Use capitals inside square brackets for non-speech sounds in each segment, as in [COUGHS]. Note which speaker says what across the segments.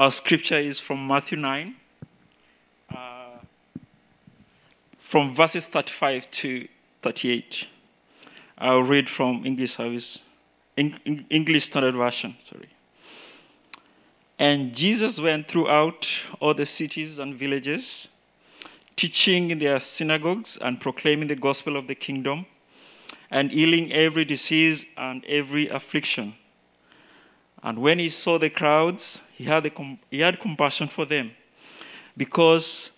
Speaker 1: Our scripture is from Matthew 9, uh, from verses 35 to 38. I'll read from English service, English Standard Version, sorry. And Jesus went throughout all the cities and villages, teaching in their synagogues and proclaiming the gospel of the kingdom, and healing every disease and every affliction. And when he saw the crowds, he had, he had compassion for them, because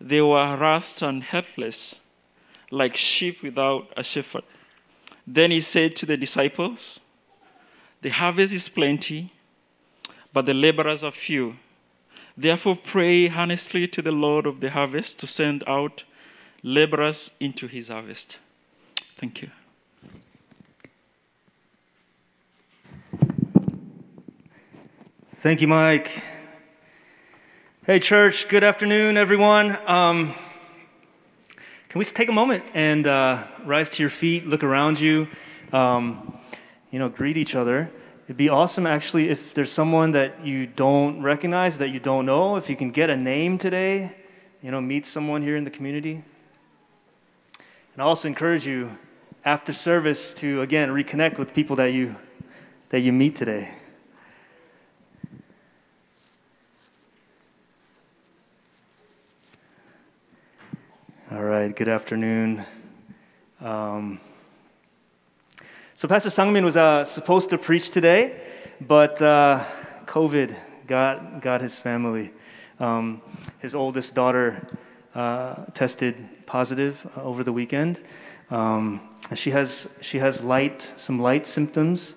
Speaker 1: they were harassed and helpless, like sheep without a shepherd. Then he said to the disciples, The harvest is plenty, but the laborers are few. Therefore, pray earnestly to the Lord of the harvest to send out laborers into his harvest. Thank you.
Speaker 2: Thank you, Mike. Hey, church, good afternoon, everyone. Um, can we just take a moment and uh, rise to your feet, look around you, um, you know, greet each other? It'd be awesome, actually, if there's someone that you don't recognize, that you don't know, if you can get a name today, you know, meet someone here in the community. And I also encourage you after service to, again, reconnect with people that you, that you meet today. Good afternoon. Um, so, Pastor Sangmin was uh, supposed to preach today, but uh, COVID got, got his family. Um, his oldest daughter uh, tested positive over the weekend. Um, she has, she has light, some light symptoms.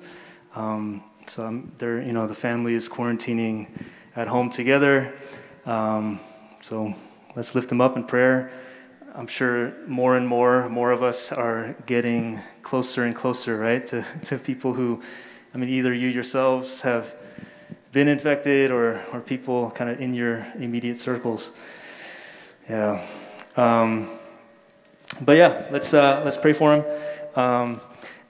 Speaker 2: Um, so, I'm, they're, you know, the family is quarantining at home together. Um, so, let's lift them up in prayer. I'm sure more and more, more of us are getting closer and closer, right, to, to people who, I mean, either you yourselves have been infected or, or people kind of in your immediate circles. Yeah. Um, but yeah, let's, uh, let's pray for him. Um,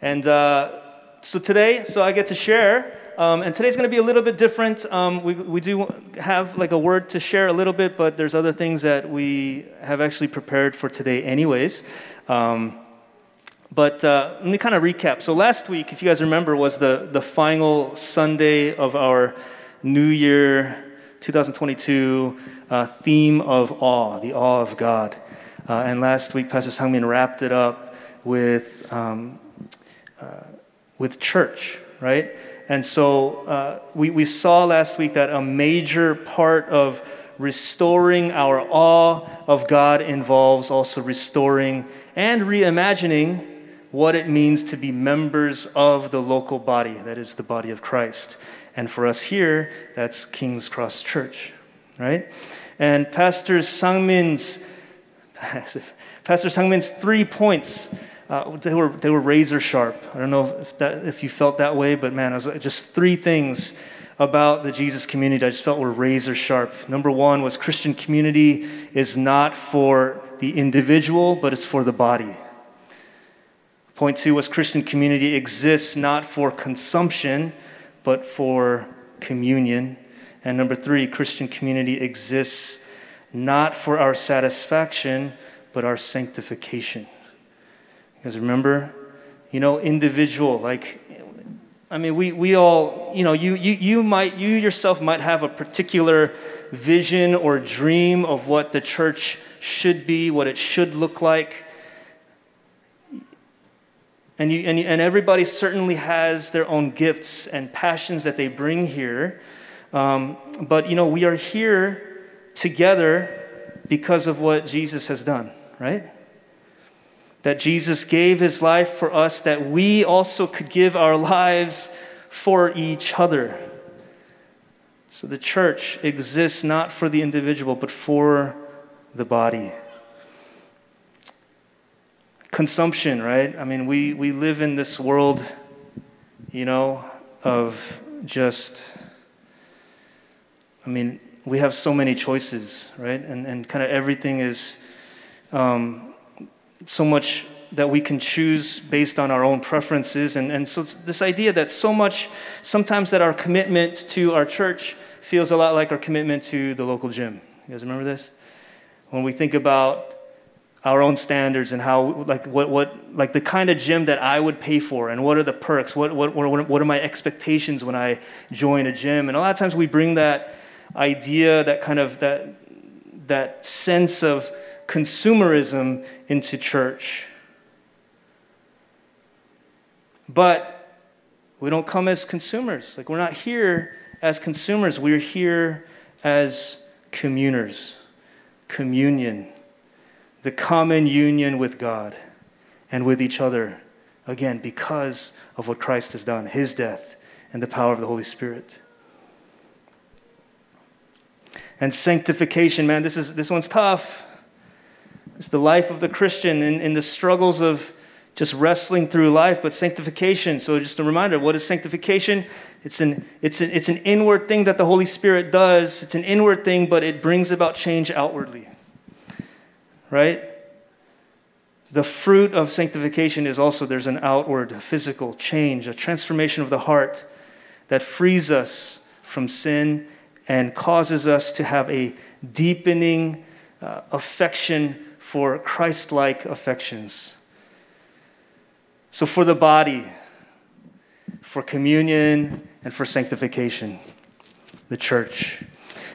Speaker 2: and uh, so today, so I get to share um, and today's going to be a little bit different. Um, we, we do have like a word to share a little bit, but there's other things that we have actually prepared for today, anyways. Um, but uh, let me kind of recap. So last week, if you guys remember, was the, the final Sunday of our New Year 2022 uh, theme of awe, the awe of God. Uh, and last week, Pastor Sangmin wrapped it up with, um, uh, with church, right? And so uh, we, we saw last week that a major part of restoring our awe of God involves also restoring and reimagining what it means to be members of the local body, that is the body of Christ. And for us here, that's King's Cross Church, right? And Pastor Sangmin's [LAUGHS] Pastor Sangmin's three points uh, they, were, they were razor sharp. I don't know if, that, if you felt that way, but man, was just three things about the Jesus community I just felt were razor sharp. Number one was Christian community is not for the individual, but it's for the body. Point two was Christian community exists not for consumption, but for communion. And number three, Christian community exists not for our satisfaction, but our sanctification. Because remember, you know, individual, like, I mean, we, we all, you know, you, you, you might, you yourself might have a particular vision or dream of what the church should be, what it should look like. And, you, and, you, and everybody certainly has their own gifts and passions that they bring here. Um, but, you know, we are here together because of what Jesus has done, right? That Jesus gave his life for us, that we also could give our lives for each other. So the church exists not for the individual, but for the body. Consumption, right? I mean, we, we live in this world, you know, of just, I mean, we have so many choices, right? And, and kind of everything is um, so much that we can choose based on our own preferences. And, and so, this idea that so much, sometimes that our commitment to our church feels a lot like our commitment to the local gym. You guys remember this? When we think about our own standards and how like what, what like the kind of gym that i would pay for and what are the perks what, what, what, what are my expectations when i join a gym and a lot of times we bring that idea that kind of that that sense of consumerism into church. But we don't come as consumers. Like we're not here as consumers. We're here as communers. Communion. The common union with God and with each other, again, because of what Christ has done, his death, and the power of the Holy Spirit. And sanctification, man, this, is, this one's tough. It's the life of the Christian in, in the struggles of just wrestling through life, but sanctification. So, just a reminder what is sanctification? It's an, it's, an, it's an inward thing that the Holy Spirit does. It's an inward thing, but it brings about change outwardly right? The fruit of sanctification is also there's an outward physical change, a transformation of the heart that frees us from sin and causes us to have a deepening uh, affection for Christ like affections. So, for the body, for communion, and for sanctification, the church.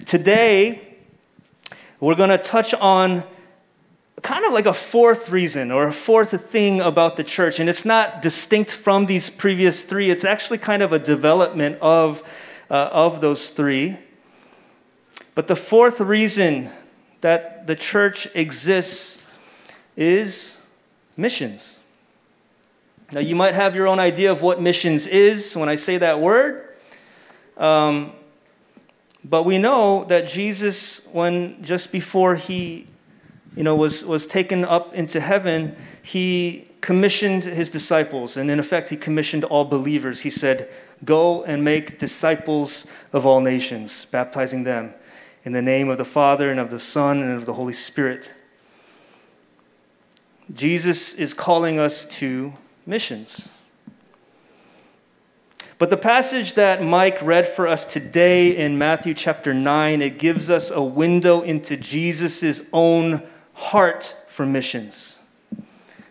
Speaker 2: Today, we're going to touch on kind of like a fourth reason or a fourth thing about the church. And it's not distinct from these previous three, it's actually kind of a development of, uh, of those three. But the fourth reason that the church exists is missions. Now, you might have your own idea of what missions is when I say that word. Um, but we know that Jesus, when just before he you know, was, was taken up into heaven, he commissioned his disciples. And in effect, he commissioned all believers. He said, Go and make disciples of all nations, baptizing them in the name of the Father and of the Son and of the Holy Spirit. Jesus is calling us to missions. But the passage that Mike read for us today in Matthew chapter 9, it gives us a window into Jesus' own heart for missions. And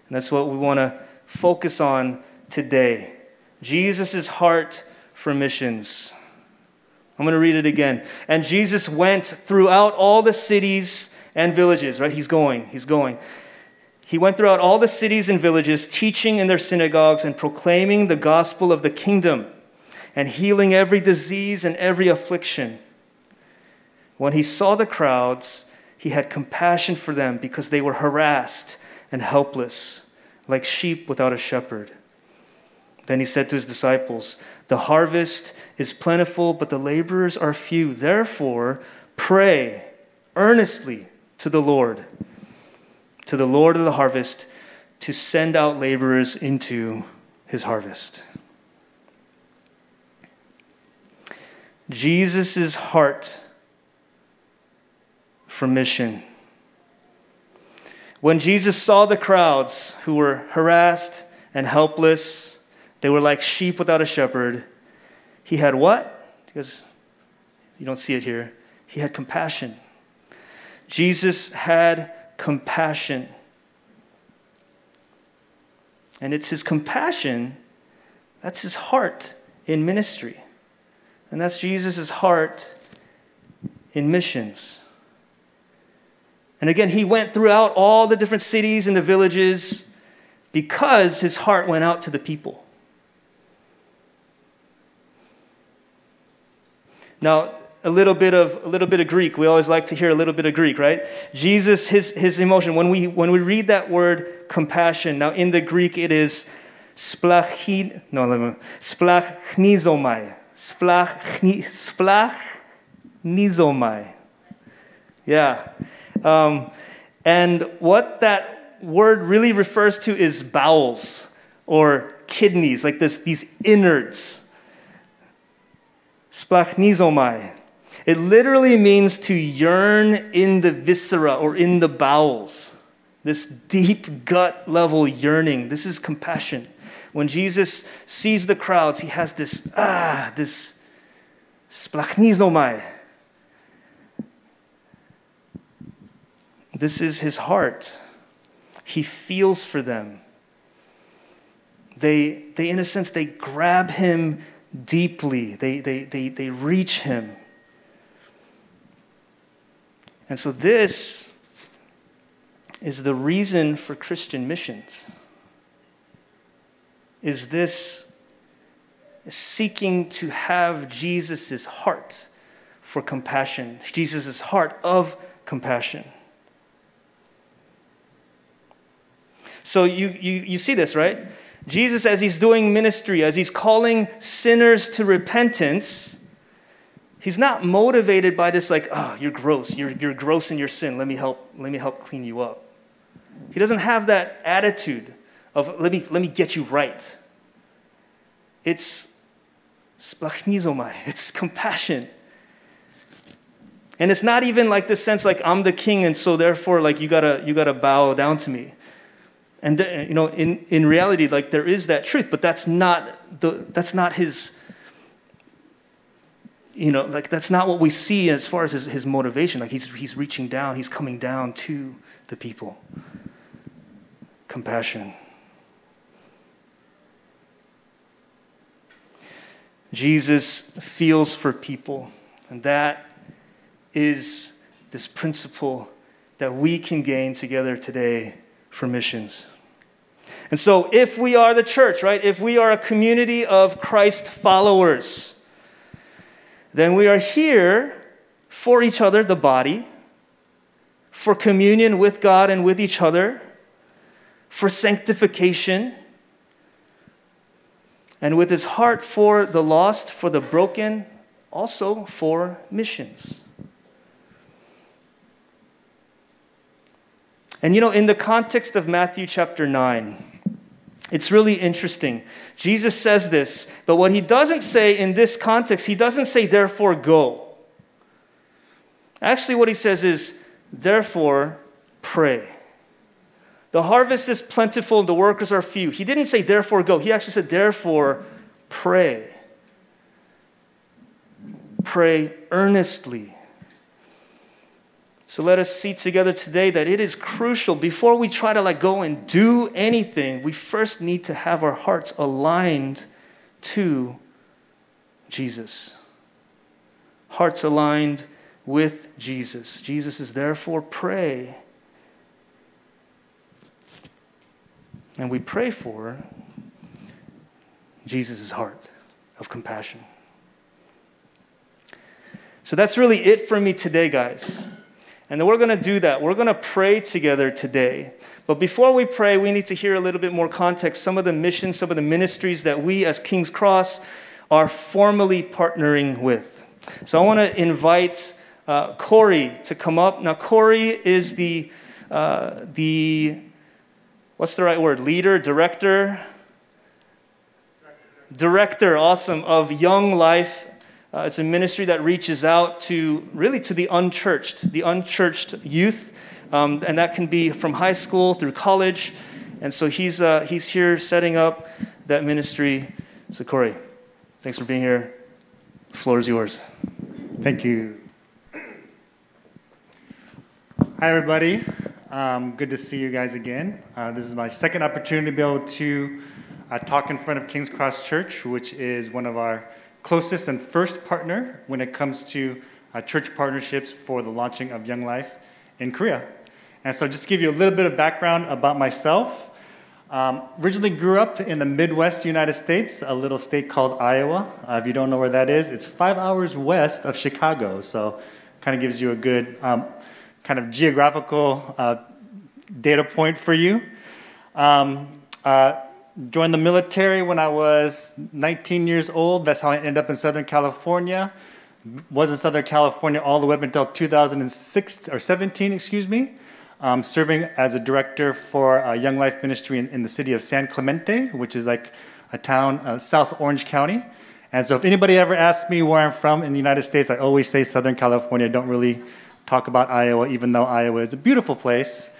Speaker 2: that's what we want to focus on today. Jesus' heart for missions. I'm going to read it again. And Jesus went throughout all the cities and villages, right? He's going, he's going. He went throughout all the cities and villages, teaching in their synagogues and proclaiming the gospel of the kingdom and healing every disease and every affliction. When he saw the crowds, he had compassion for them because they were harassed and helpless, like sheep without a shepherd. Then he said to his disciples, The harvest is plentiful, but the laborers are few. Therefore, pray earnestly to the Lord, to the Lord of the harvest, to send out laborers into his harvest. Jesus' heart for mission. When Jesus saw the crowds who were harassed and helpless, they were like sheep without a shepherd, he had what? Because you don't see it here. He had compassion. Jesus had compassion. And it's his compassion, that's his heart in ministry. And that's Jesus' heart in missions. And again, he went throughout all the different cities and the villages because his heart went out to the people. Now, a little bit of a little bit of Greek. We always like to hear a little bit of Greek, right? Jesus, his his emotion. When we when we read that word compassion, now in the Greek it is splachin no splachnizomai. Splachni splachnizomai. Yeah. Um, and what that word really refers to is bowels or kidneys, like this, these innards. Splachnizomai. It literally means to yearn in the viscera or in the bowels. this deep gut level yearning. This is compassion. When Jesus sees the crowds, he has this, ah, this splachnizomai. This is his heart. He feels for them. They, they in a sense, they grab him deeply, they, they, they, they reach him. And so, this is the reason for Christian missions. Is this seeking to have Jesus' heart for compassion, Jesus' heart of compassion. So you, you, you see this, right? Jesus, as he's doing ministry, as he's calling sinners to repentance, he's not motivated by this, like, oh, you're gross. You're, you're gross in your sin. Let me, help, let me help clean you up. He doesn't have that attitude of, let me, let me get you right. It's splachnizomai, [LAUGHS] it's compassion. And it's not even like this sense like I'm the king and so therefore like you gotta you gotta bow down to me. And the, you know, in, in reality, like there is that truth, but that's not the that's not his. You know, like that's not what we see as far as his, his motivation. Like he's he's reaching down, he's coming down to the people. Compassion. Jesus feels for people, and that is this principle that we can gain together today for missions. And so, if we are the church, right, if we are a community of Christ followers, then we are here for each other, the body, for communion with God and with each other, for sanctification, and with his heart for the lost, for the broken, also for missions. And you know, in the context of Matthew chapter 9, it's really interesting. Jesus says this, but what he doesn't say in this context, he doesn't say, therefore go. Actually, what he says is, therefore pray. The harvest is plentiful, and the workers are few. He didn't say, therefore go. He actually said, therefore pray. Pray earnestly. So let us see together today that it is crucial before we try to like go and do anything, we first need to have our hearts aligned to Jesus. Hearts aligned with Jesus. Jesus is therefore pray. And we pray for Jesus' heart of compassion. So that's really it for me today, guys. And we're going to do that. We're going to pray together today. But before we pray, we need to hear a little bit more context, some of the missions, some of the ministries that we as King's Cross are formally partnering with. So I want to invite uh, Corey to come up. Now, Corey is the, uh, the, what's the right word? Leader, director? Director, awesome, of Young Life uh, it's a ministry that reaches out to really to the unchurched, the unchurched youth, um, and that can be from high school through college. And so he's, uh, he's here setting up that ministry. So, Corey, thanks for being here. The floor is yours.
Speaker 3: Thank you. Hi, everybody. Um, good to see you guys again. Uh, this is my second opportunity to be able to uh, talk in front of King's Cross Church, which is one of our closest and first partner when it comes to uh, church partnerships for the launching of Young Life in Korea. And so, just to give you a little bit of background about myself, um, originally grew up in the Midwest United States, a little state called Iowa. Uh, if you don't know where that is, it's five hours west of Chicago. So, kind of gives you a good um, kind of geographical uh, data point for you. Um, uh, joined the military when I was 19 years old. That's how I ended up in Southern California. Was in Southern California all the way up until 2006 or 17, excuse me, um, serving as a director for a Young Life Ministry in, in, the city of San Clemente, which is like a town, uh, South Orange County. And so, if anybody ever asks me where I'm from in the United States, I always say Southern California. I don't really talk about Iowa, even though Iowa is a beautiful place.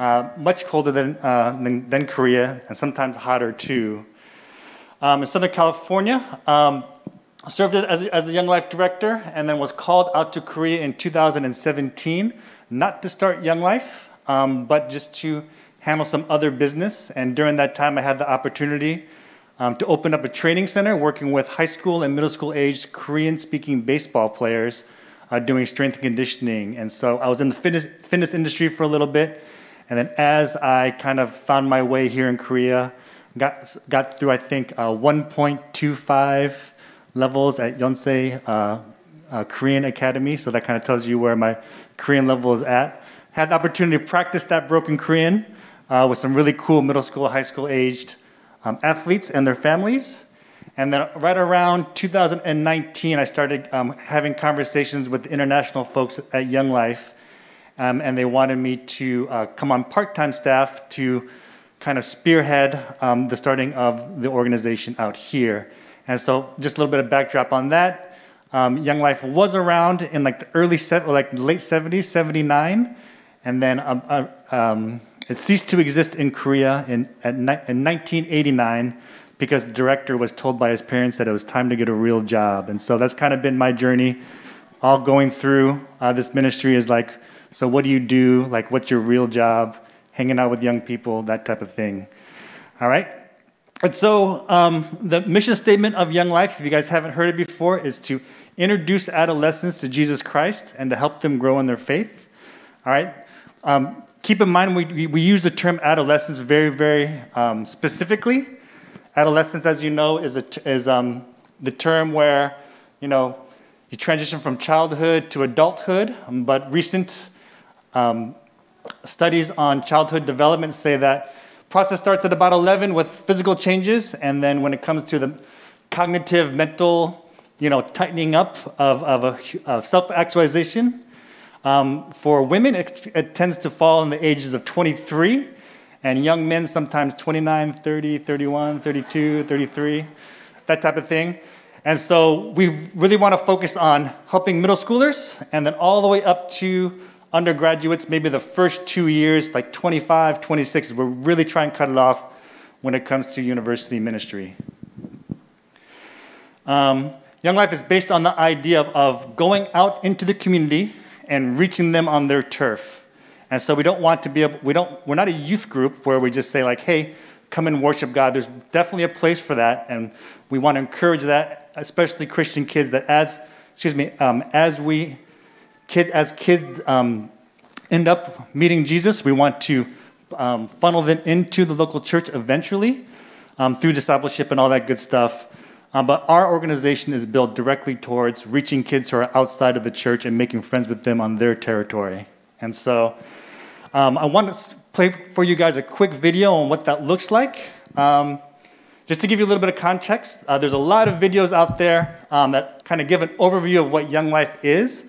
Speaker 3: Uh, much colder than, uh, than, than, Korea, and sometimes hotter too. Um, in Southern California, um, served as, as a Young Life director, and then was called out to Korea in 2017, not to start Young Life, um, but just to handle some other business. And during that time, I had the opportunity um, to open up a training center working with high school and middle school aged Korean speaking baseball players uh, doing strength and conditioning. And so I was in the fitness, fitness industry for a little bit. And then as I kind of found my way here in Korea, got, got through, I think, uh, 1.25 levels at Yonsei uh, uh, Korean Academy. So that kind of tells you where my Korean level is at. Had the opportunity to practice that broken Korean uh, with some really cool middle school, high school aged um, athletes and their families. And then right around 2019, I started um, having conversations with international folks at Young Life. Um, and they wanted me to uh, come on part time staff to kind of spearhead um, the starting of the organization out here. And so, just a little bit of backdrop on that. Um, Young Life was around in like the early, like late 70s, 79, and then um, uh, um, it ceased to exist in Korea in, at, in 1989 because the director was told by his parents that it was time to get a real job. And so that's kind of been my journey, all going through uh, this ministry is like, so what do you do? Like, what's your real job? Hanging out with young people, that type of thing. All right? And so, um, the mission statement of Young Life, if you guys haven't heard it before, is to introduce adolescents to Jesus Christ and to help them grow in their faith. All right? Um, keep in mind, we, we use the term adolescence very, very um, specifically. Adolescence, as you know, is, a, is um, the term where, you know, you transition from childhood to adulthood, but recent um, studies on childhood development say that process starts at about 11 with physical changes, and then when it comes to the cognitive, mental, you know, tightening up of, of, of self-actualization, um, for women, it, it, tends to fall in the ages of 23, and young men sometimes 29, 30, 31, 32, 33, that type of thing. And so we really want to focus on helping middle schoolers and then all the way up to undergraduates, maybe the first two years, like 25, 26, we're really trying to cut it off when it comes to university ministry. Um, Young Life is based on the idea of, going out into the community and reaching them on their turf. And so we don't want to be able, we don't, we're not a youth group where we just say like, hey, come and worship God. There's definitely a place for that. And we want to encourage that, especially Christian kids that as, excuse me, um, as we, kid, as kids um, end up meeting Jesus, we want to um, funnel them into the local church eventually um, through discipleship and all that good stuff. Um, but our organization is built directly towards reaching kids who are outside of the church and making friends with them on their territory. And so um, I want to play for you guys a quick video on what that looks like. Um, just to give you a little bit of context, uh, there's a lot of videos out there um, that kind of give an overview of what Young Life is,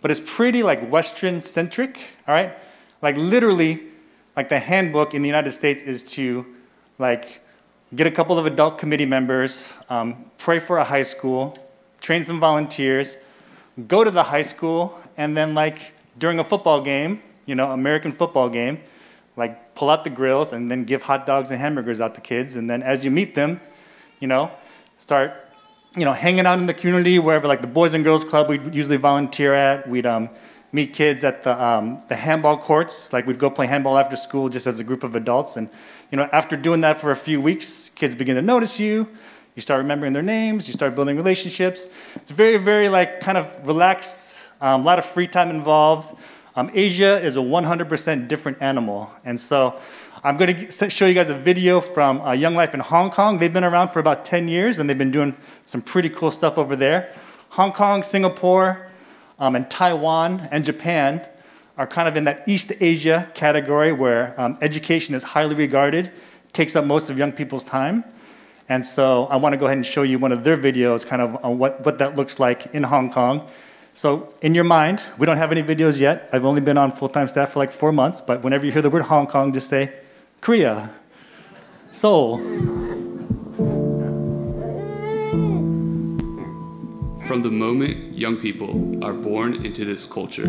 Speaker 3: but it's pretty like Western centric, all right? Like literally, like the handbook in the United States is to like get a couple of adult committee members, um, pray for a high school, train some volunteers, go to the high school, and then, like, during a football game, you know, American football game, like, pull out the grills and then give hot dogs and hamburgers out to kids. And then as you meet them, you know, start, you know, hanging out in the community, wherever, like the Boys and Girls Club we'd usually volunteer at. We'd um, meet kids at the, um, the handball courts. Like, we'd go play handball after school just as a group of adults. And you know, after doing that for a few weeks, kids begin to notice you. You start remembering their names. You start building relationships. It's very, very like kind of relaxed. Um, a lot of free time involved. Um, Asia is a 100% different animal, and so I'm going to show you guys a video from uh, Young Life in Hong Kong. They've been around for about 10 years, and they've been doing some pretty cool stuff over there. Hong Kong, Singapore, um, and Taiwan and Japan are kind of in that East Asia category where um, education is highly regarded, takes up most of young people's time. And so I want to go ahead and show you one of their videos, kind of on what, what that looks like in Hong Kong. So, in your mind, we don't have any videos yet. I've only been on full time staff for like four months, but whenever you hear the word Hong Kong, just say Korea, Seoul.
Speaker 4: From the moment young people are born into this culture,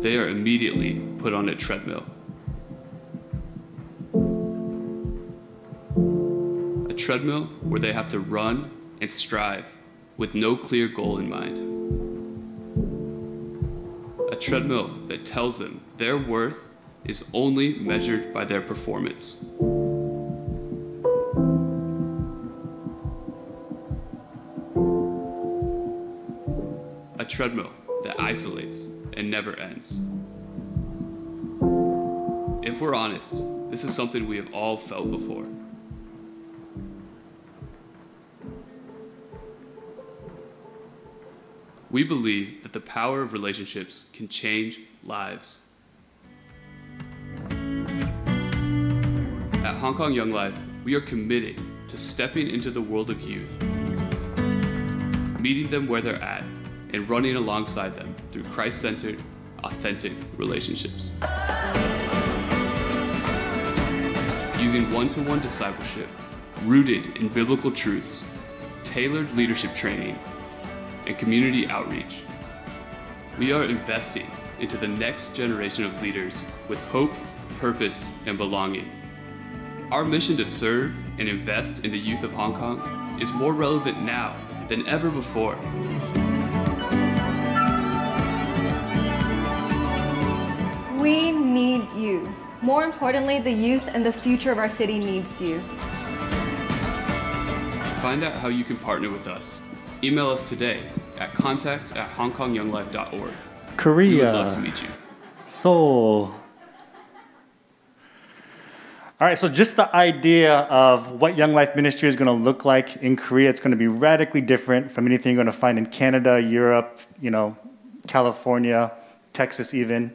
Speaker 4: they are immediately put on a treadmill. A treadmill where they have to run and strive with no clear goal in mind. A treadmill that tells them their worth is only measured by their performance. A treadmill that isolates and never ends. If we're honest, this is something we have all felt before. We believe that the power of relationships can change lives. At Hong Kong Young Life, we are committed to stepping into the world of youth, meeting them where they're at, and running alongside them through Christ centered, authentic relationships. Using one to one discipleship rooted in biblical truths, tailored leadership training, and community outreach. We are investing into the next generation of leaders with hope, purpose, and belonging. Our mission to serve and invest in the youth of Hong Kong is more relevant now than ever before.
Speaker 5: We need you. More importantly, the youth and the future of our city needs you.
Speaker 4: Find out how you can partner with us. Email us today at contact at hongkongyounglife.org. Korea. We would
Speaker 3: Korea,
Speaker 4: love to meet you.
Speaker 3: Seoul. All right, so just the idea of what Young Life Ministry is going to look like in Korea, it's going to be radically different from anything you're going to find in Canada, Europe, you know, California, Texas, even.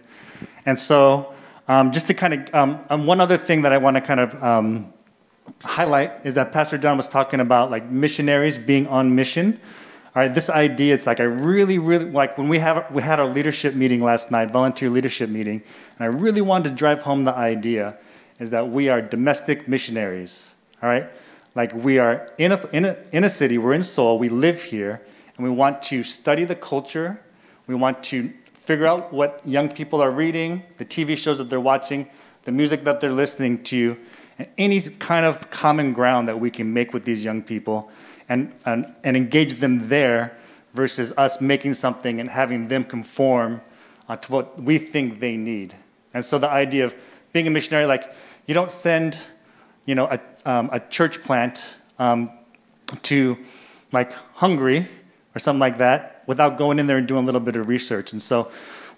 Speaker 3: And so, um, just to kind of, um, um, one other thing that I want to kind of um, highlight is that Pastor John was talking about like missionaries being on mission. All right, this idea, it's like I really, really like when we have we had our leadership meeting last night, volunteer leadership meeting, and I really wanted to drive home the idea is that we are domestic missionaries. All right, like we are in a in a in a city, we're in Seoul, we live here, and we want to study the culture. We want to figure out what young people are reading, the TV shows that they're watching, the music that they're listening to, and any kind of common ground that we can make with these young people and, and, and engage them there versus us making something and having them conform uh, to what we think they need. And so the idea of being a missionary, like you don't send, you know, a, um, a church plant um, to like Hungary or something like that without going in there and doing a little bit of research. And so,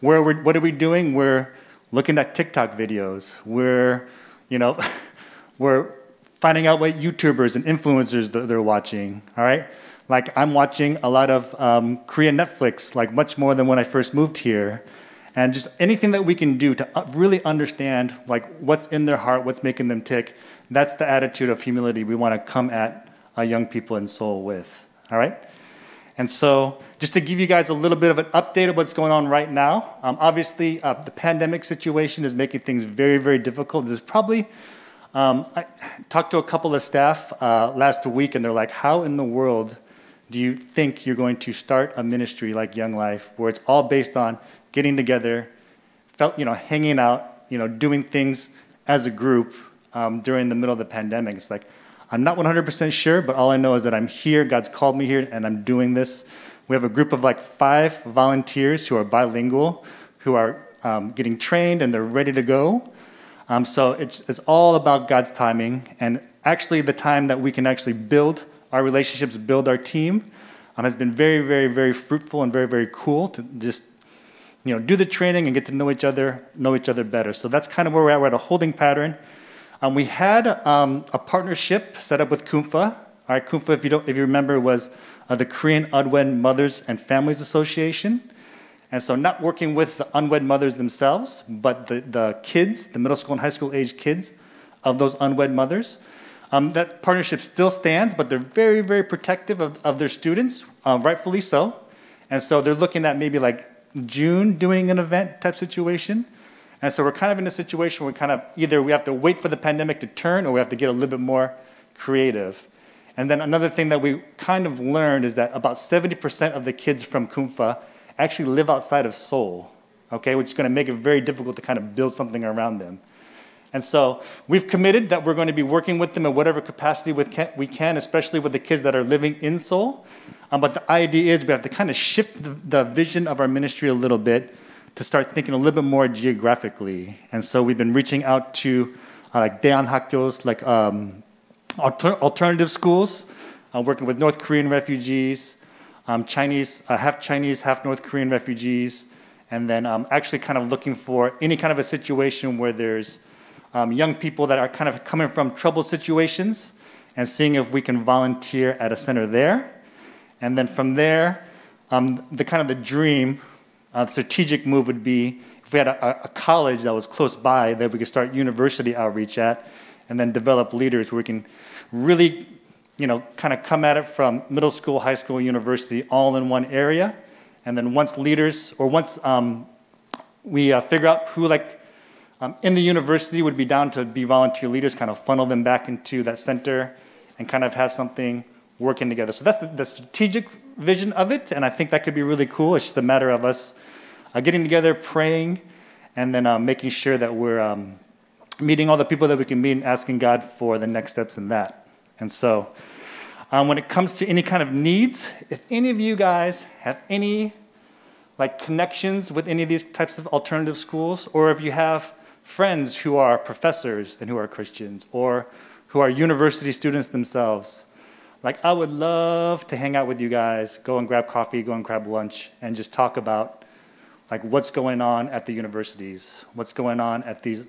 Speaker 3: where we're, what are we doing? We're looking at TikTok videos. We're, you know, [LAUGHS] we're finding out what YouTubers and influencers that they're watching. All right, like I'm watching a lot of um, Korean Netflix, like much more than when I first moved here, and just anything that we can do to uh, really understand like what's in their heart, what's making them tick. That's the attitude of humility we want to come at uh, young people in Seoul with. All right. And so, just to give you guys a little bit of an update of what's going on right now, um, obviously, uh, the pandemic situation is making things very, very difficult. This is probably, um, I talked to a couple of staff uh, last week, and they're like, How in the world do you think you're going to start a ministry like Young Life where it's all based on getting together, felt, you know, hanging out, you know, doing things as a group um, during the middle of the pandemic? It's like, I'm not 100% sure, but all I know is that I'm here. God's called me here, and I'm doing this. We have a group of like five volunteers who are bilingual, who are um, getting trained, and they're ready to go. Um, so it's, it's all about God's timing, and actually, the time that we can actually build our relationships, build our team, um, has been very, very, very fruitful and very, very cool to just you know do the training and get to know each other, know each other better. So that's kind of where we're at. We're at a holding pattern. Um, we had um, a partnership set up with Kumfa. All right, Kumfa, if you, don't, if you remember, was uh, the Korean Unwed Mothers and Families Association. And so, not working with the unwed mothers themselves, but the, the kids, the middle school and high school age kids of those unwed mothers. Um, that partnership still stands, but they're very, very protective of, of their students, uh, rightfully so. And so, they're looking at maybe like June doing an event type situation. And so we're kind of in a situation where we kind of either we have to wait for the pandemic to turn or we have to get a little bit more creative. And then another thing that we kind of learned is that about 70% of the kids from Kumfa actually live outside of Seoul, okay, which is going to make it very difficult to kind of build something around them. And so we've committed that we're going to be working with them in whatever capacity we can, especially with the kids that are living in Seoul. Um, but the idea is we have to kind of shift the, the vision of our ministry a little bit to start thinking a little bit more geographically. And so we've been reaching out to uh, like Daehan Hakyos, like um, alter- alternative schools, uh, working with North Korean refugees, um, Chinese, uh, half Chinese, half North Korean refugees, and then um, actually kind of looking for any kind of a situation where there's um, young people that are kind of coming from troubled situations and seeing if we can volunteer at a center there. And then from there, um, the kind of the dream, uh, strategic move would be if we had a, a, college that was close by that we could start university outreach at and then develop leaders where we can really, you know, kind of come at it from middle school, high school, university all in one area. And then once leaders, or once um, we uh, figure out who like um, in the university would be down to be volunteer leaders, kind of funnel them back into that center and kind of have something working together. So that's the, the strategic vision of it, and I think that could be really cool. It's just a matter of us uh, getting together, praying, and then uh, making sure that we're um, meeting all the people that we can meet and asking God for the next steps in that. And so, um, when it comes to any kind of needs, if any of you guys have any like connections with any of these types of alternative schools, or if you have friends who are professors and who are Christians, or who are university students themselves. Like, I would love to hang out with you guys, go and grab coffee, go and grab lunch, and just talk about like what's going on at the universities, what's going on at these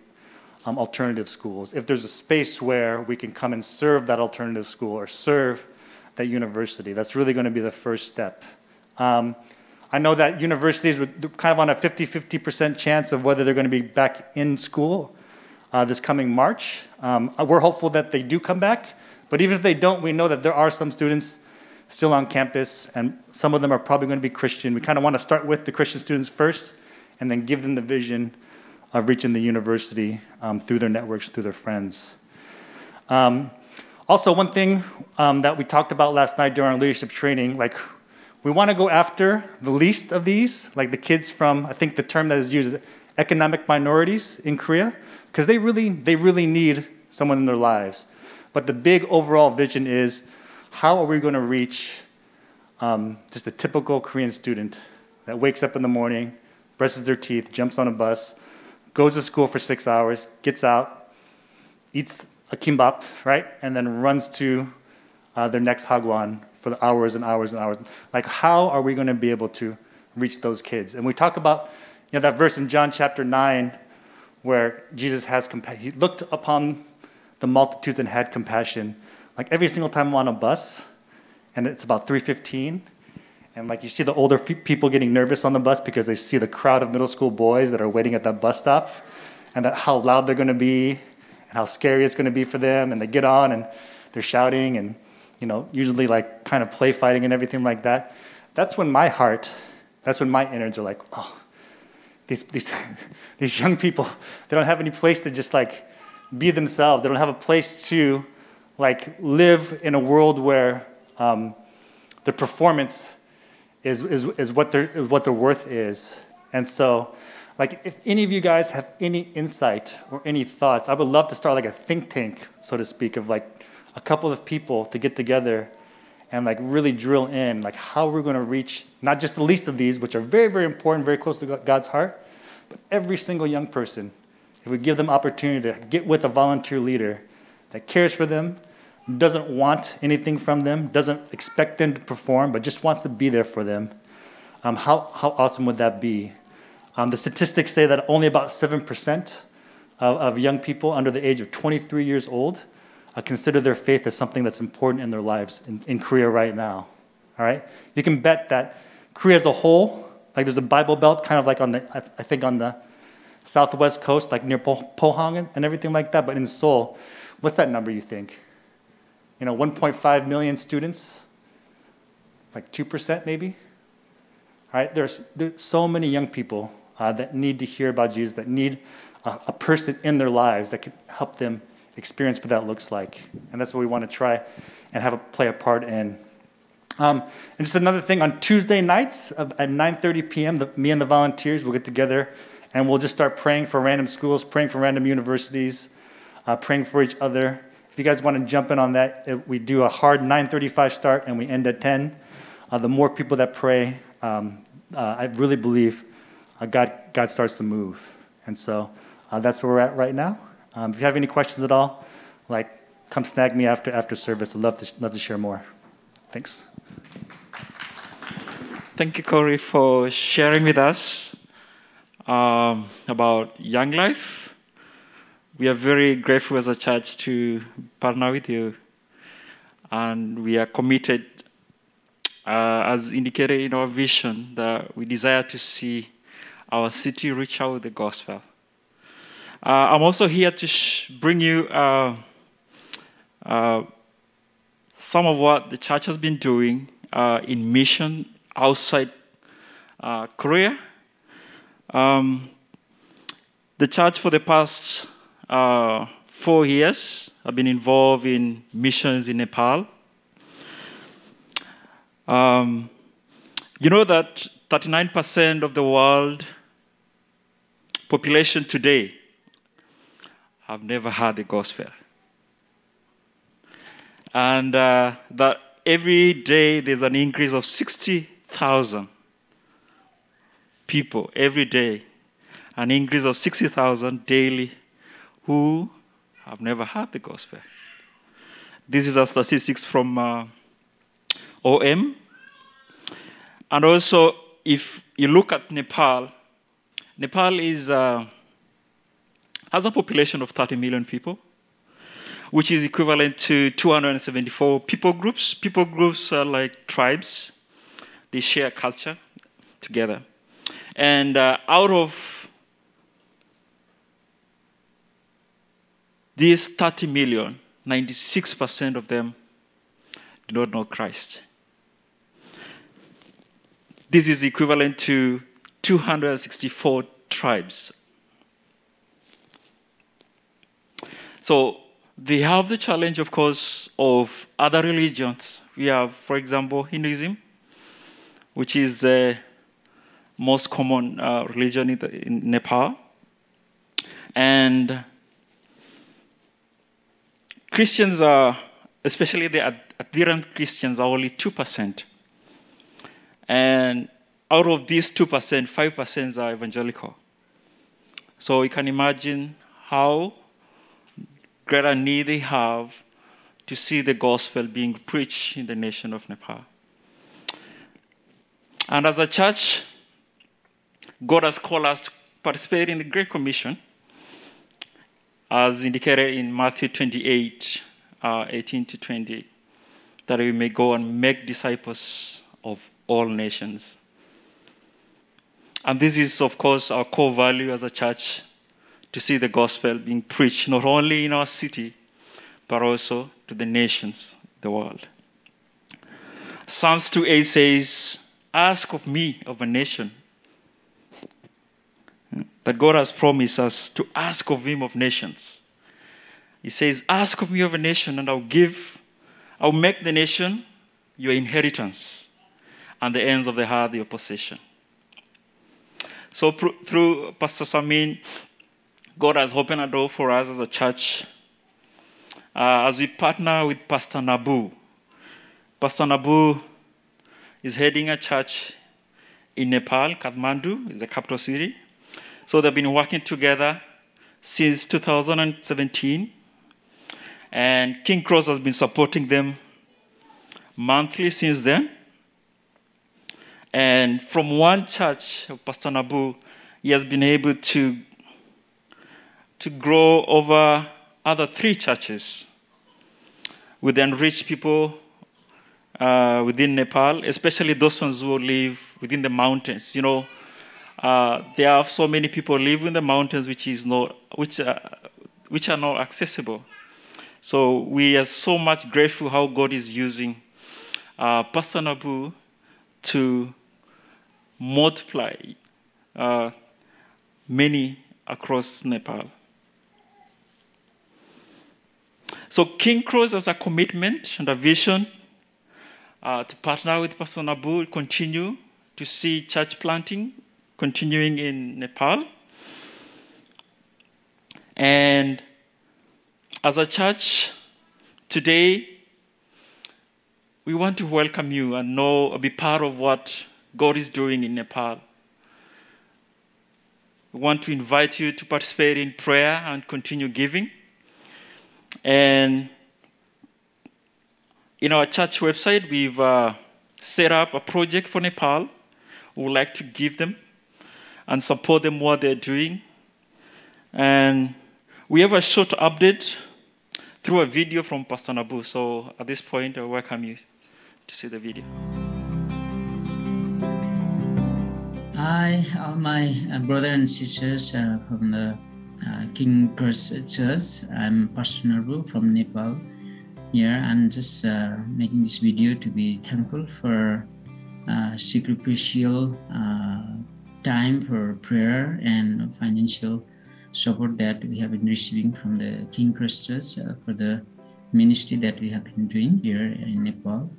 Speaker 3: um, alternative schools. If there's a space where we can come and serve that alternative school or serve that university, that's really going to be the first step. Um, I know that universities are kind of on a 50 50% chance of whether they're going to be back in school uh, this coming March. Um, we're hopeful that they do come back, but even if they don't, we know that there are some students still on campus, and some of them are probably going to be Christian. We kind of want to start with the Christian students first and then give them the vision of reaching the university um, through their networks, through their friends. Um, also, one thing um, that we talked about last night during our leadership training, like we want to go after the least of these, like the kids from, I think the term that is used is economic minorities in Korea, because they really, they really need someone in their lives. But the big overall vision is how are we going to reach um, just a typical Korean student that wakes up in the morning, brushes their teeth, jumps on a bus, goes to school for six hours, gets out, eats a kimbap, right, and then runs to uh, their next hagwon for the hours and hours and hours. Like, how are we going to be able to reach those kids? And we talk about you know, that verse in John chapter 9 where Jesus has compassion. He looked upon the multitudes and had compassion. Like every single time I'm on a bus, and it's about 3:15, and like you see the older f- people getting nervous on the bus because they see the crowd of middle school boys that are waiting at that bus stop, and that how loud they're going to be, and how scary it's going to be for them, and they get on and they're shouting and you know, usually like kind of play fighting and everything like that, that's when my heart, that's when my innards are like, oh, these, these, [LAUGHS] these young people, they don't have any place to just like be themselves. They don't have a place to like live in a world where um, their performance is, is, is what, their, what their worth is. And so, like, if any of you guys have any insight or any thoughts, I would love to start like a think tank, so to speak, of like a couple of people to get together and like really drill in like how we're going to reach not just the least of these which are very very important very close to god's heart but every single young person. If we give them opportunity to get with a volunteer leader that cares for them doesn't want anything from them doesn't expect them to perform but just wants to be there for them um, how, how awesome would that be? Um, the statistics say that only about 7% of, of young people under the age of 23 years old uh, consider their faith as something that's important in their lives in, in Korea right now. All right? You can bet that Korea as a whole, like there's a Bible Belt kind of like on the, I, I think on the southwest coast, like near po- Pohang and, everything like that. But in Seoul, what's that number you think? You know, 1.5 million students? Like 2% maybe? All right? There's, there's so many young people uh, that need to hear about Jesus, that need a, a person in their lives that can help them experience what that looks like. And that's what we want to try and have a play a part in. Um, and just another thing, on Tuesday nights at 9.30 p.m., the, me and the volunteers will get together and we'll just start praying for random schools, praying for random universities, uh, praying for each other. If you guys want to jump in on that, it, we do a hard 9:35 start and we end at 10. Uh, the more people that pray, um, uh, I really believe uh, God God starts to move, and so uh, that's where we're at right now. Um, if you have any questions at all, like come snag me after after service. I'd love to love to share more. Thanks.
Speaker 1: Thank you, Corey, for sharing with us um, about Young Life. We are very grateful as a church to partner with you, and we are committed, uh, as indicated in our vision, that we desire to see our city reach out with the gospel. Uh, I'm also here to sh- bring you uh, uh some of what the church has been doing uh, in mission outside uh, Korea. Um, the church for the past uh, four years have been involved in missions in Nepal. Um, you know that 39% of the world population today have never heard the gospel. And uh, that every day there's an increase of 60,000 people every day, an increase of 60,000 daily who have never heard the gospel. This is a statistics from uh, OM. And also, if you look at Nepal, Nepal is, uh, has a population of 30 million people, which is equivalent to 274 people groups. People groups are like tribes they share culture together. And uh, out of these 30 million, 96% of them do not know Christ. This is equivalent to 264 tribes. So they have the challenge, of course, of other religions. We have, for example, Hinduism, which is the most common uh, religion in, the, in, Nepal. And Christians are, especially the adherent Christians, are only 2%. And out of these 2%, 5% are evangelical. So you can imagine how great a need they have to see the gospel being preached in the nation of Nepal. And as a church, God has called us to participate in the Great Commission, as indicated in Matthew 28 uh, 18 to 20, that we may go and make disciples of all nations. And this is, of course, our core value as a church to see the gospel being preached not only in our city, but also to the nations, the world. Psalms 2 8 says, Ask of me of a nation. That God has promised us to ask of Him of nations. He says, Ask of me of a nation, and I'll give, I'll make the nation your inheritance, and the ends of the earth your possession. So, through Pastor Samin, God has opened a door for us as a church uh, as we partner with Pastor Nabu. Pastor Nabu is heading a church in Nepal, Kathmandu is the capital city. So they've been working together since 2017. And King Cross has been supporting them monthly since then. And from one church of Pastor Nabu, he has been able to, to grow over other three churches with enriched people uh, within Nepal, especially those ones who live within the mountains. You know, uh, there are so many people live in the mountains which is not which are, which are not accessible. So we are so much grateful how God is using uh, Pastor Nabu to multiply uh, many across Nepal. So King Cross has a commitment and a vision uh, to partner with Pastor Nabu, continue to see church planting continuing in Nepal. And as a church, today, we want to welcome you and know, be part of what God is doing in Nepal. We want to invite you to participate in prayer and continue giving. And in our church website, we've uh, set up a project for Nepal. We would like to give them and support them what they're doing. And we have a short update through a video from Pastor Nabu. So at this point, I welcome you to see the video.
Speaker 6: Hi, all my uh, brothers and sisters uh, from the uh, King Cross Church. I'm Pastor Nabu from Nepal. Here, I'm just uh, making this video to be thankful for uh, sacrificial uh, time for prayer and financial support that we have been receiving from the King Cross Church uh, for the ministry that we have been doing here in Nepal.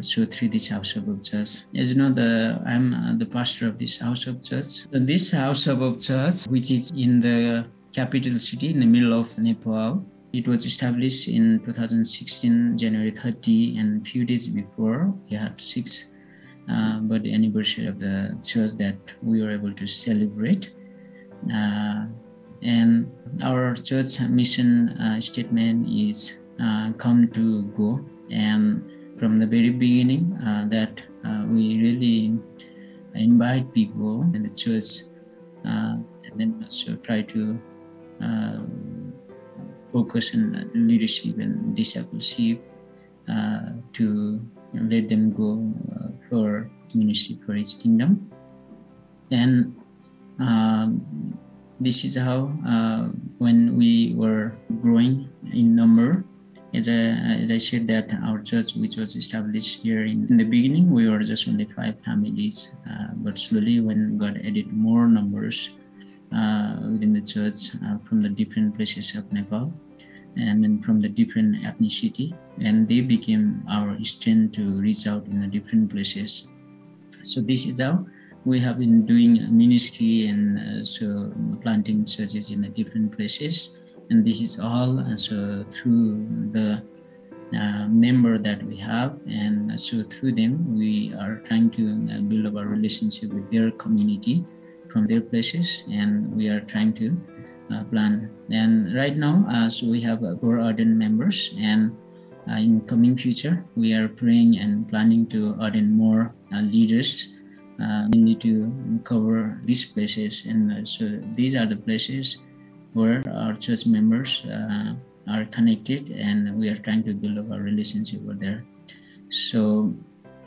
Speaker 6: So through this house of church, as you know, the I'm the pastor of this house of church. This house of church, which is in the capital city in the middle of Nepal, it was established in 2016 January 30, and few days before we had six uh, birthday anniversary of the church that we were able to celebrate. Uh, and our church mission uh, statement is uh, come to go. And from the very beginning, uh, that uh, we really invite people in the church and then also try to uh, focus on leadership and discipleship to let them go for ministry for His kingdom. And um, this is how uh, when we were growing in number as I, as I said that our church which was established here in, in the beginning we were just only five families uh, but slowly when god added more numbers uh, within the church uh, from the different places of nepal and then from the different ethnicity. And they became our strength to reach out in the different places. So this is how we have been doing ministry and uh, so planting churches in the different places. And this is all uh, so through the uh, member that we have. And so through them we are trying to uh, build up our relationship with their community from their places and we are trying to uh, plan. And right now as we have four ordained members and in coming future we are praying and planning to ordain more leaders uh, we need to cover these places. And uh, so these are the places where our church members uh, are connected and we are trying to build up our relationship over there. So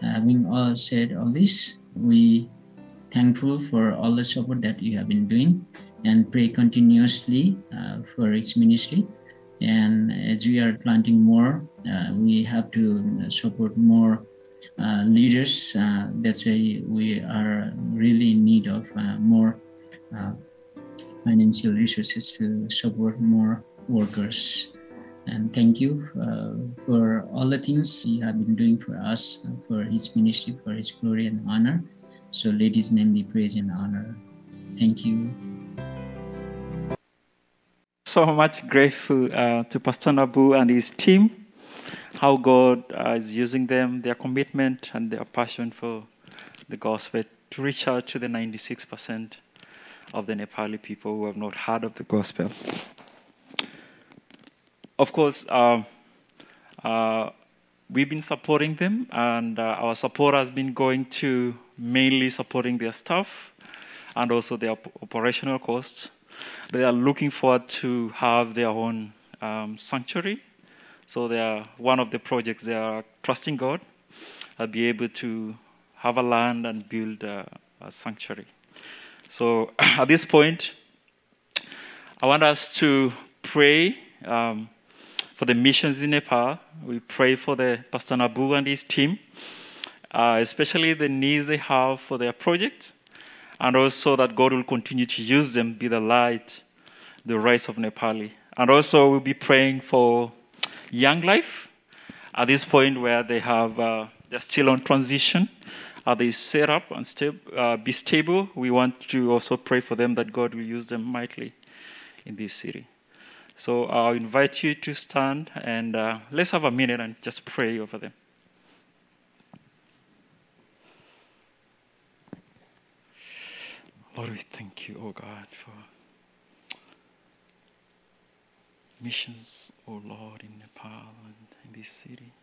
Speaker 6: having all said all this we thankful for all the support that you have been doing and pray continuously uh, for its ministry and as we are planting more uh, we have to support more uh, leaders. Uh, that's why we are really in need of uh, more financial resources to support more workers. And thank you for all the things you have been doing for us, for His ministry, for His glory and honor. So let His name be praised and honored. Thank you
Speaker 1: so much grateful uh, to Pastor Nabu and his team how God uh, is using them, their commitment, and their passion for the gospel to reach out to the 96% of the Nepali people who have not heard of the gospel. Of course, uh, uh, we've been supporting them, and uh, our support has been going to mainly supporting their staff and also their op- operational costs. They are looking forward to have their own um, sanctuary so they are one of the projects they are trusting God. I'll be able to have a land and build a, a sanctuary. So [COUGHS] at this point, I want us to pray um, for the missions in Nepal. We pray for the Pastor Nabu and his team, uh, especially the needs they have for their project, and also that God will continue to use them, be the light, the rise of Nepali. And also, we'll be praying for young life at this point where they have uh, they're still on transition are they set up and sta- uh, be stable we want to also pray for them that god will use them mightily in this city So I'll invite you to stand and uh, let's have a minute and just pray over them. Lord, we thank you, oh God, for missions, oh Lord, in Nepal and in this city.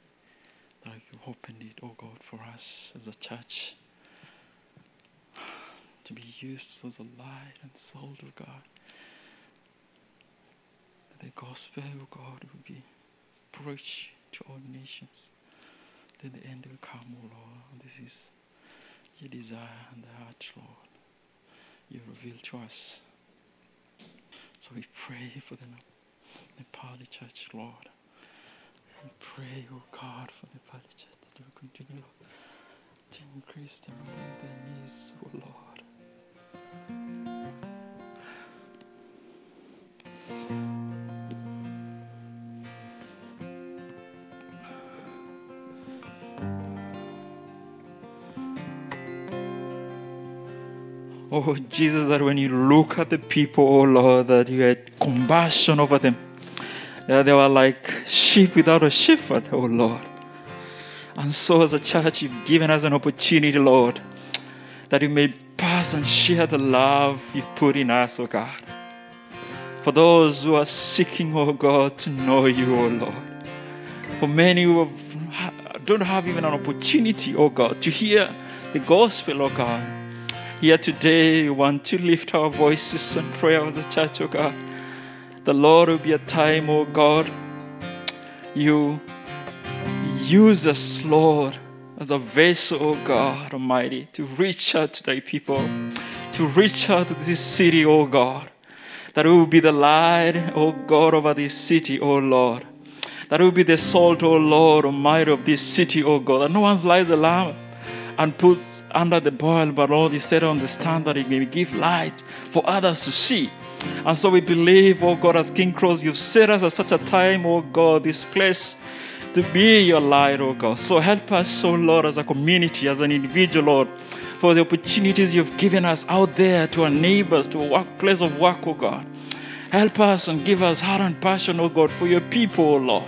Speaker 1: That you opened it, oh God, for us as a church to be used as a light and salt of God. That the gospel of God will be preached to all nations. Then the end will come, O Lord. This is your desire and the heart, Lord. You reveal to us. So we pray for the Nepali church, Lord. We pray, oh God, for the Nepali church that you continue to increase them on their knees, oh Lord. Oh, Jesus, that when you look at the people, oh Lord, that you had compassion over them. That they were like sheep without a shepherd, oh Lord. And so, as a church, you've given us an opportunity, Lord, that we may pass and share the love you've put in us, oh God. For those who are seeking, oh God, to know you, oh Lord. For many who have, don't have even an opportunity, oh God, to hear the gospel, oh God. Here today, we want to lift our voices and pray of the church, oh God. The Lord will be a time, oh God, you use us, Lord, as a vessel, oh God Almighty, to reach out to thy people, to reach out to this city, oh God. That will be the light, oh God, over this city, oh Lord. That will be the salt, oh Lord Almighty, of this city, oh God. That no one's light the lamp and puts under the boil, but Lord, you said on the stand that it may give light for others to see. And so we believe, oh God, as King Cross, you've set us at such a time, oh God, this place to be your light, oh God. So help us, oh Lord, as a community, as an individual, Lord, for the opportunities you've given us out there to our neighbors, to a work, place of work, oh God. Help us and give us heart and passion, oh God, for your people, oh Lord.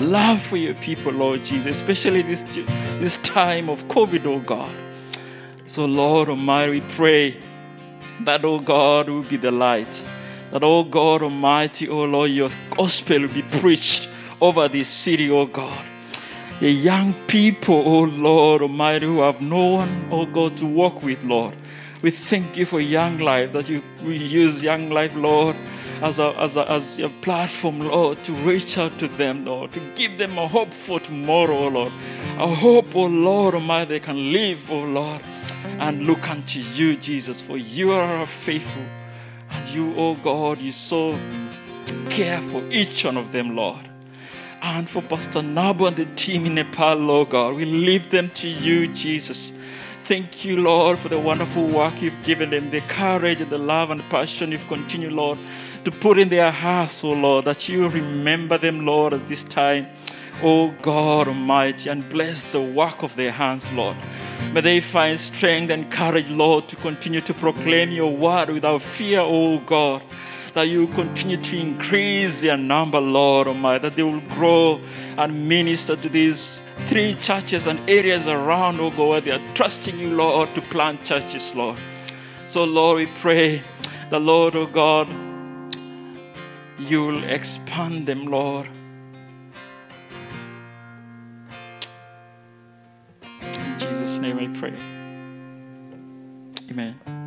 Speaker 1: Love for your people, Lord Jesus, especially this, this time of COVID, oh God. So, Lord Almighty, we pray that, oh God, will be the light. That, oh God Almighty, oh Lord, your gospel will be preached over this city, oh God. The young people, oh Lord Almighty, who have no one, oh God, to walk with, Lord. We thank you for Young Life, that you we use Young Life, Lord, as a, as a, as a platform, Lord, to reach out to them, Lord, to give them a hope for tomorrow, Lord. A hope, oh Lord Almighty, they can live, oh Lord, and look unto you, Jesus, for you are faithful. And you, oh God, you so care for each one of them, Lord. And for Pastor Nabu and the team in Nepal, Lord God, we leave them to you, Jesus. Thank you, Lord, for the wonderful work you've given them, the courage and the love and passion you've continued, Lord, to put in their hearts, oh Lord, that you remember them, Lord, at this time. Oh God Almighty, and bless the work of their hands, Lord. May they find strength and courage, Lord, to continue to proclaim your word without fear, oh God. That you continue to increase their number, Lord Almighty, that they will grow and minister to these three churches and areas around, oh God, where they are trusting you, Lord, to plant churches, Lord. So, Lord, we pray the Lord, oh God, you will expand them, Lord. In Jesus' name I pray. Amen.